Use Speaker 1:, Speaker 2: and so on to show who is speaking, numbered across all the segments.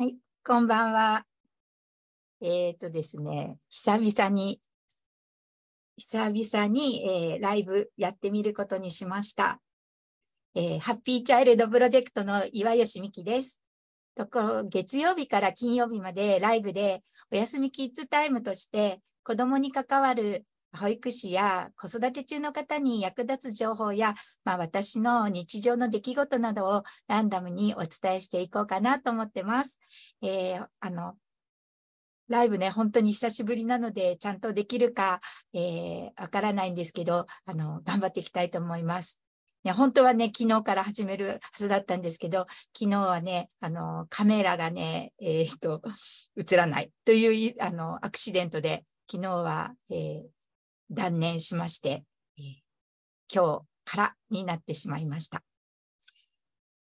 Speaker 1: はい、こんばんは。えっ、ー、とですね、久々に、久々に、えー、ライブやってみることにしました。えー、ハッピーチャイルドプロジェクトの岩吉美希です。ところ、月曜日から金曜日までライブでお休みキッズタイムとして子供に関わる保育士や子育て中の方に役立つ情報や、まあ、私の日常の出来事などをランダムにお伝えしていこうかなと思ってます。えー、あの、ライブね、本当に久しぶりなので、ちゃんとできるか、えー、わからないんですけど、あの、頑張っていきたいと思います。ね、本当はね、昨日から始めるはずだったんですけど、昨日はね、あの、カメラがね、えー、っと、映らないという、あの、アクシデントで、昨日は、えー、断念しまして、えー、今日からになってしまいました。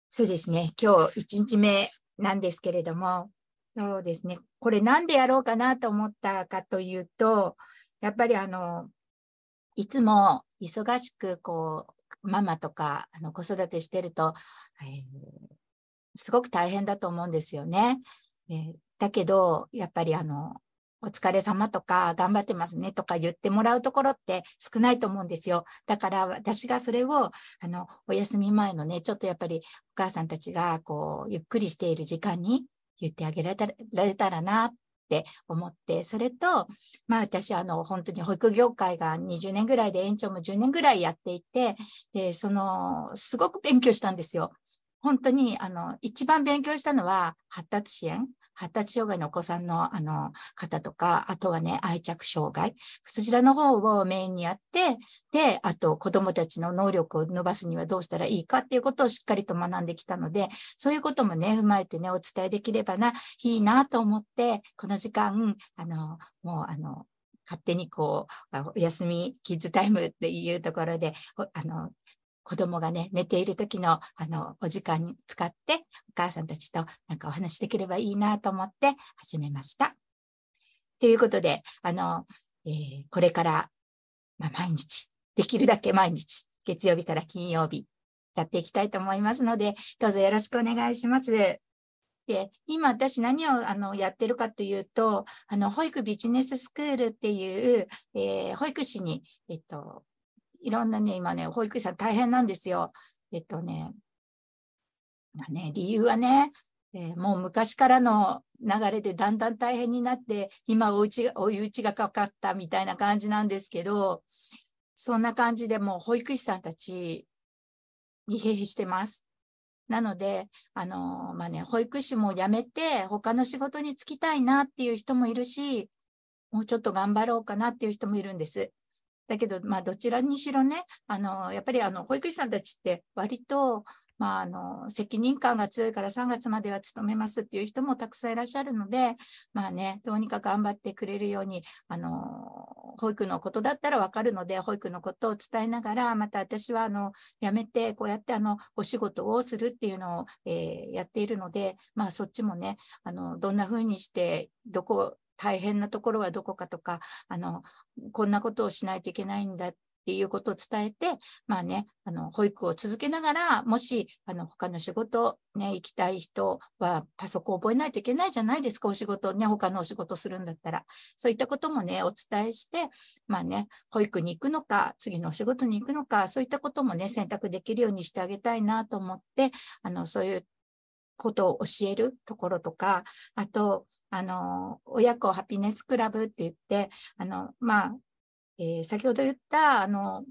Speaker 1: そうですね。今日1日目なんですけれども、そうですね。これなんでやろうかなと思ったかというと、やっぱりあの、いつも忙しくこう、ママとかあの子育てしてると、えー、すごく大変だと思うんですよね。えー、だけど、やっぱりあの、お疲れ様とか、頑張ってますねとか言ってもらうところって少ないと思うんですよ。だから私がそれを、あの、お休み前のね、ちょっとやっぱりお母さんたちが、こう、ゆっくりしている時間に言ってあげられたらなって思って、それと、まあ私あの本当に保育業界が20年ぐらいで園長も10年ぐらいやっていて、で、その、すごく勉強したんですよ。本当に、あの、一番勉強したのは発達支援。発達障害のお子さんの、あの、方とか、あとはね、愛着障害。そちらの方をメインにやって、で、あと子供たちの能力を伸ばすにはどうしたらいいかっていうことをしっかりと学んできたので、そういうこともね、踏まえてね、お伝えできればな、いいなと思って、この時間、あの、もう、あの、勝手にこう、お休みキッズタイムっていうところで、あの、子供がね、寝ている時の、あの、お時間に使って、お母さんたちとなんかお話できればいいなと思って始めました。ということで、あの、えー、これから、まあ、毎日、できるだけ毎日、月曜日から金曜日、やっていきたいと思いますので、どうぞよろしくお願いします。で、今私何をあのやってるかというと、あの、保育ビジネススクールっていう、えー、保育士に、えっと、いろんなね、今ね、保育士さん大変なんですよ。えっとね、まね理由はね、えー、もう昔からの流れでだんだん大変になって、今おうちが、お湯打ちがかかったみたいな感じなんですけど、そんな感じでもう保育士さんたち、疲弊してます。なので、あの、まあね、保育士も辞めて他の仕事に就きたいなっていう人もいるし、もうちょっと頑張ろうかなっていう人もいるんです。だけど、まあ、どちらにしろね、あの、やっぱりあの、保育士さんたちって割と、まあ、あの、責任感が強いから3月までは勤めますっていう人もたくさんいらっしゃるので、まあね、どうにか頑張ってくれるように、あの、保育のことだったらわかるので、保育のことを伝えながら、また私は、あの、辞めて、こうやってあの、お仕事をするっていうのを、えー、やっているので、まあ、そっちもね、あの、どんな風にして、どこ、大変なところはどこかとか、あの、こんなことをしないといけないんだっていうことを伝えて、まあね、あの、保育を続けながら、もし、あの、他の仕事、ね、行きたい人はパソコンを覚えないといけないじゃないですか、お仕事ね、他のお仕事するんだったら。そういったこともね、お伝えして、まあね、保育に行くのか、次のお仕事に行くのか、そういったこともね、選択できるようにしてあげたいなと思って、あの、そういうことを教えるところとか、あと、あの、親子ハピネスクラブって言って、あの、まあ、えー、先ほど言った、あの、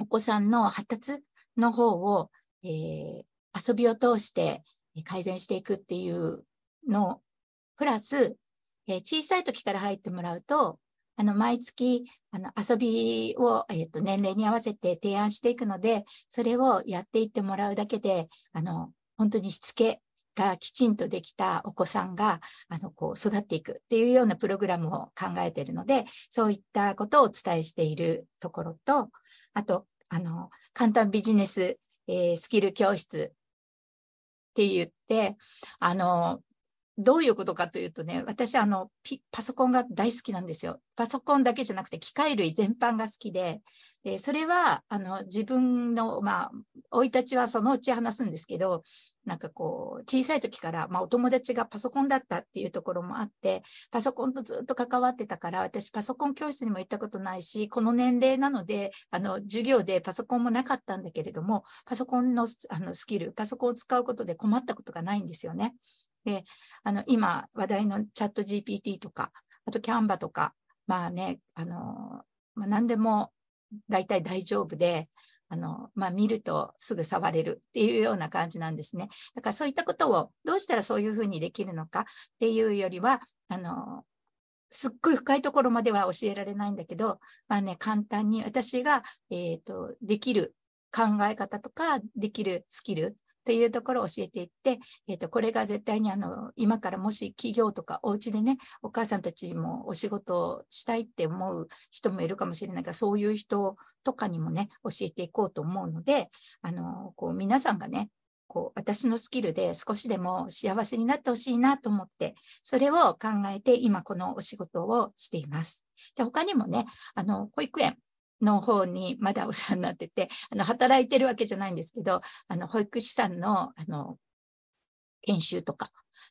Speaker 1: お子さんの発達の方を、えー、遊びを通して改善していくっていうのプラス、えー、小さい時から入ってもらうと、あの、毎月、あの、遊びを、えっ、ー、と、年齢に合わせて提案していくので、それをやっていってもらうだけで、あの、本当にしつけがきちんとできたお子さんが、あの、こう、育っていくっていうようなプログラムを考えているので、そういったことをお伝えしているところと、あと、あの、簡単ビジネス、えー、スキル教室って言って、あの、どういうことかというとね、私、あの、パソコンが大好きなんですよ。パソコンだけじゃなくて、機械類全般が好きで、でそれは、あの、自分の、まあ、生い立ちはそのうち話すんですけど、なんかこう、小さい時から、まあ、お友達がパソコンだったっていうところもあって、パソコンとずっと関わってたから、私、パソコン教室にも行ったことないし、この年齢なので、あの、授業でパソコンもなかったんだけれども、パソコンのあのスキル、パソコンを使うことで困ったことがないんですよね。で、あの、今話題のチャット GPT とか、あとキャンバとか、まあね、あの、まあ、何でも大体大丈夫で、あの、まあ、見るとすぐ触れるっていうような感じなんですね。だからそういったことをどうしたらそういうふうにできるのかっていうよりは、あの、すっごい深いところまでは教えられないんだけど、まあね、簡単に私が、えっ、ー、と、できる考え方とか、できるスキルというところを教えていって、えっ、と、これが絶対にあの、今からもし企業とかお家でね、お母さんたちもお仕事をしたいって思う人もいるかもしれないから、そういう人とかにもね、教えていこうと思うので、あの、こう、皆さんがね、こう、私のスキルで少しでも幸せになってほしいなと思って、それを考えて今このお仕事をしています。で、他にもね、あの、保育園、の方にまだお世話になってて、あの、働いてるわけじゃないんですけど、あの、保育士さんの、あの、研修とか、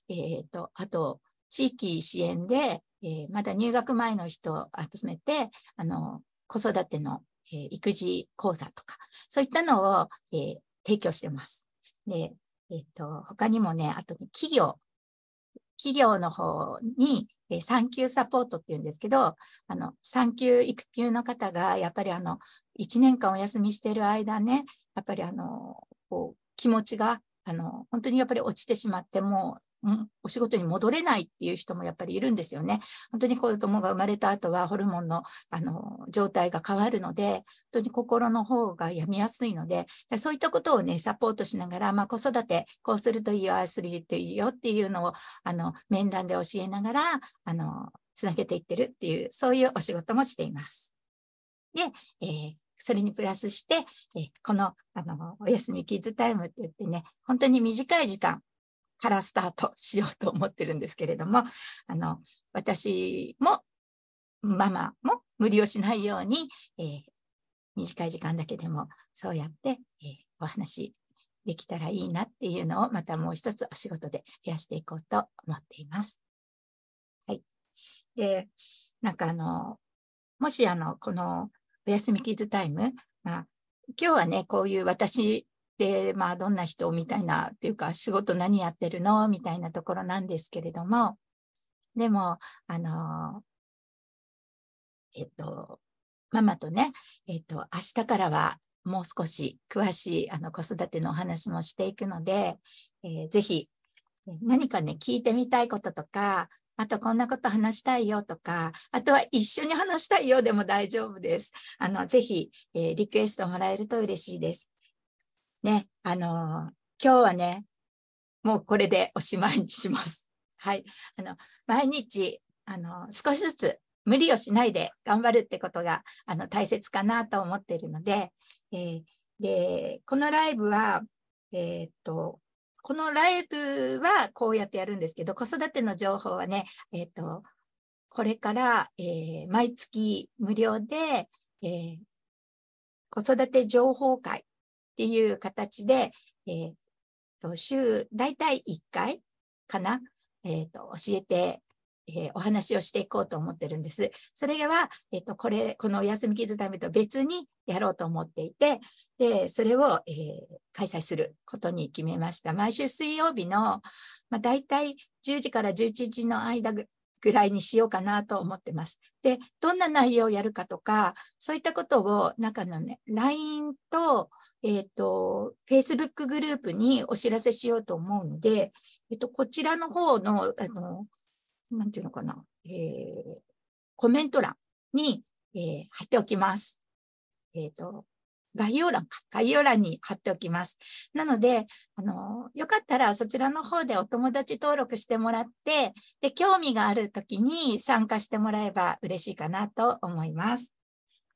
Speaker 1: えっ、ー、と、あと、地域支援で、えー、まだ入学前の人を集めて、あの、子育ての、えー、育児講座とか、そういったのを、えー、提供してます。で、えっ、と、他にもね、あとね、企業、企業の方に、え産休サポートって言うんですけど、あの、産休育休の方が、やっぱりあの、1年間お休みしている間ね、やっぱりあの、こう、気持ちが、あの、本当にやっぱり落ちてしまって、もお仕事に戻れないっていう人もやっぱりいるんですよね。本当に子供が生まれた後はホルモンのあの状態が変わるので、本当に心の方が病みやすいので、そういったことをね、サポートしながら、まあ、子育て、こうするといいよ、ああするといいよっていうのを、あの、面談で教えながら、あの、つなげていってるっていう、そういうお仕事もしています。で、えーそれにプラスして、えこの、あの、お休みキッズタイムって言ってね、本当に短い時間、からスタートしようと思ってるんですけれども、あの、私も、ママも無理をしないように、えー、短い時間だけでもそうやって、えー、お話できたらいいなっていうのをまたもう一つお仕事で増やしていこうと思っています。はい。で、なんかあの、もしあの、このお休みキッズタイム、まあ、今日はね、こういう私で、まあ、どんな人みたいな、っていうか、仕事何やってるの？みたいなところなんですけれども、でも、あの、えっと、ママとね、えっと、明日からはもう少し詳しいあの子育てのお話もしていくので、えー、ぜひ何かね、聞いてみたいこととか、あとこんなこと話したいよとか、あとは一緒に話したいよでも大丈夫です。あの、ぜひ、えー、リクエストもらえると嬉しいです。ね、あのー、今日はね、もうこれでおしまいにします。はい。あの、毎日、あの、少しずつ無理をしないで頑張るってことが、あの、大切かなと思っているので、えー、で、このライブは、えー、っと、このライブはこうやってやるんですけど、子育ての情報はね、えっと、これから、えー、毎月無料で、えー、子育て情報会っていう形で、えー、と週大体1回かな、え、ー、と教えて、えー、お話をしていこうと思ってるんです。それは、え、ー、と、これ、このお休みキッズタイムと別にやろうと思っていて、で、それを、えー、開催することに決めました。毎週水曜日の、まあ、大体10時から11時の間ぐぐらいにしようかなと思ってます。で、どんな内容をやるかとか、そういったことを中のね、LINE と、えっ、ー、と、Facebook グループにお知らせしようと思うので、えっ、ー、と、こちらの方の、あの、なんていうのかな、えー、コメント欄に、えー、貼っておきます。えっ、ー、と、概要欄か、概要欄に貼っておきます。なので、あの、よかったらそちらの方でお友達登録してもらって、で、興味がある時に参加してもらえば嬉しいかなと思います。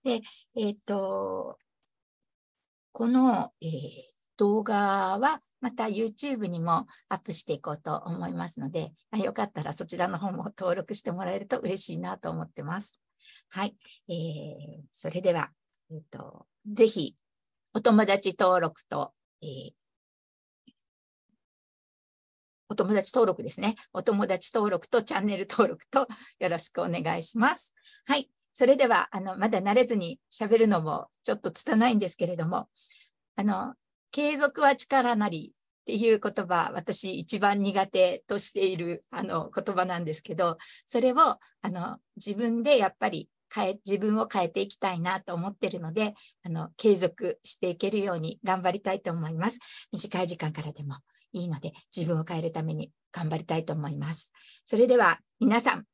Speaker 1: で、えっ、ー、と、この、えー、動画は、また YouTube にもアップしていこうと思いますので、よかったらそちらの方も登録してもらえると嬉しいなと思ってます。はい。えー、それでは、えっ、ー、と、ぜひ、お友達登録と、えー、お友達登録ですね。お友達登録とチャンネル登録とよろしくお願いします。はい。それでは、あの、まだ慣れずに喋るのもちょっと拙いんですけれども、あの、継続は力なりっていう言葉、私一番苦手としているあの言葉なんですけど、それをあの自分でやっぱり変え、自分を変えていきたいなと思ってるので、あの、継続していけるように頑張りたいと思います。短い時間からでもいいので、自分を変えるために頑張りたいと思います。それでは皆さん、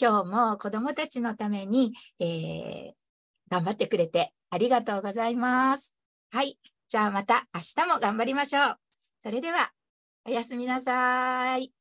Speaker 1: 今日も子供たちのために、えー、頑張ってくれてありがとうございます。はい。じゃあまた明日も頑張りましょう。それでは、おやすみなさい。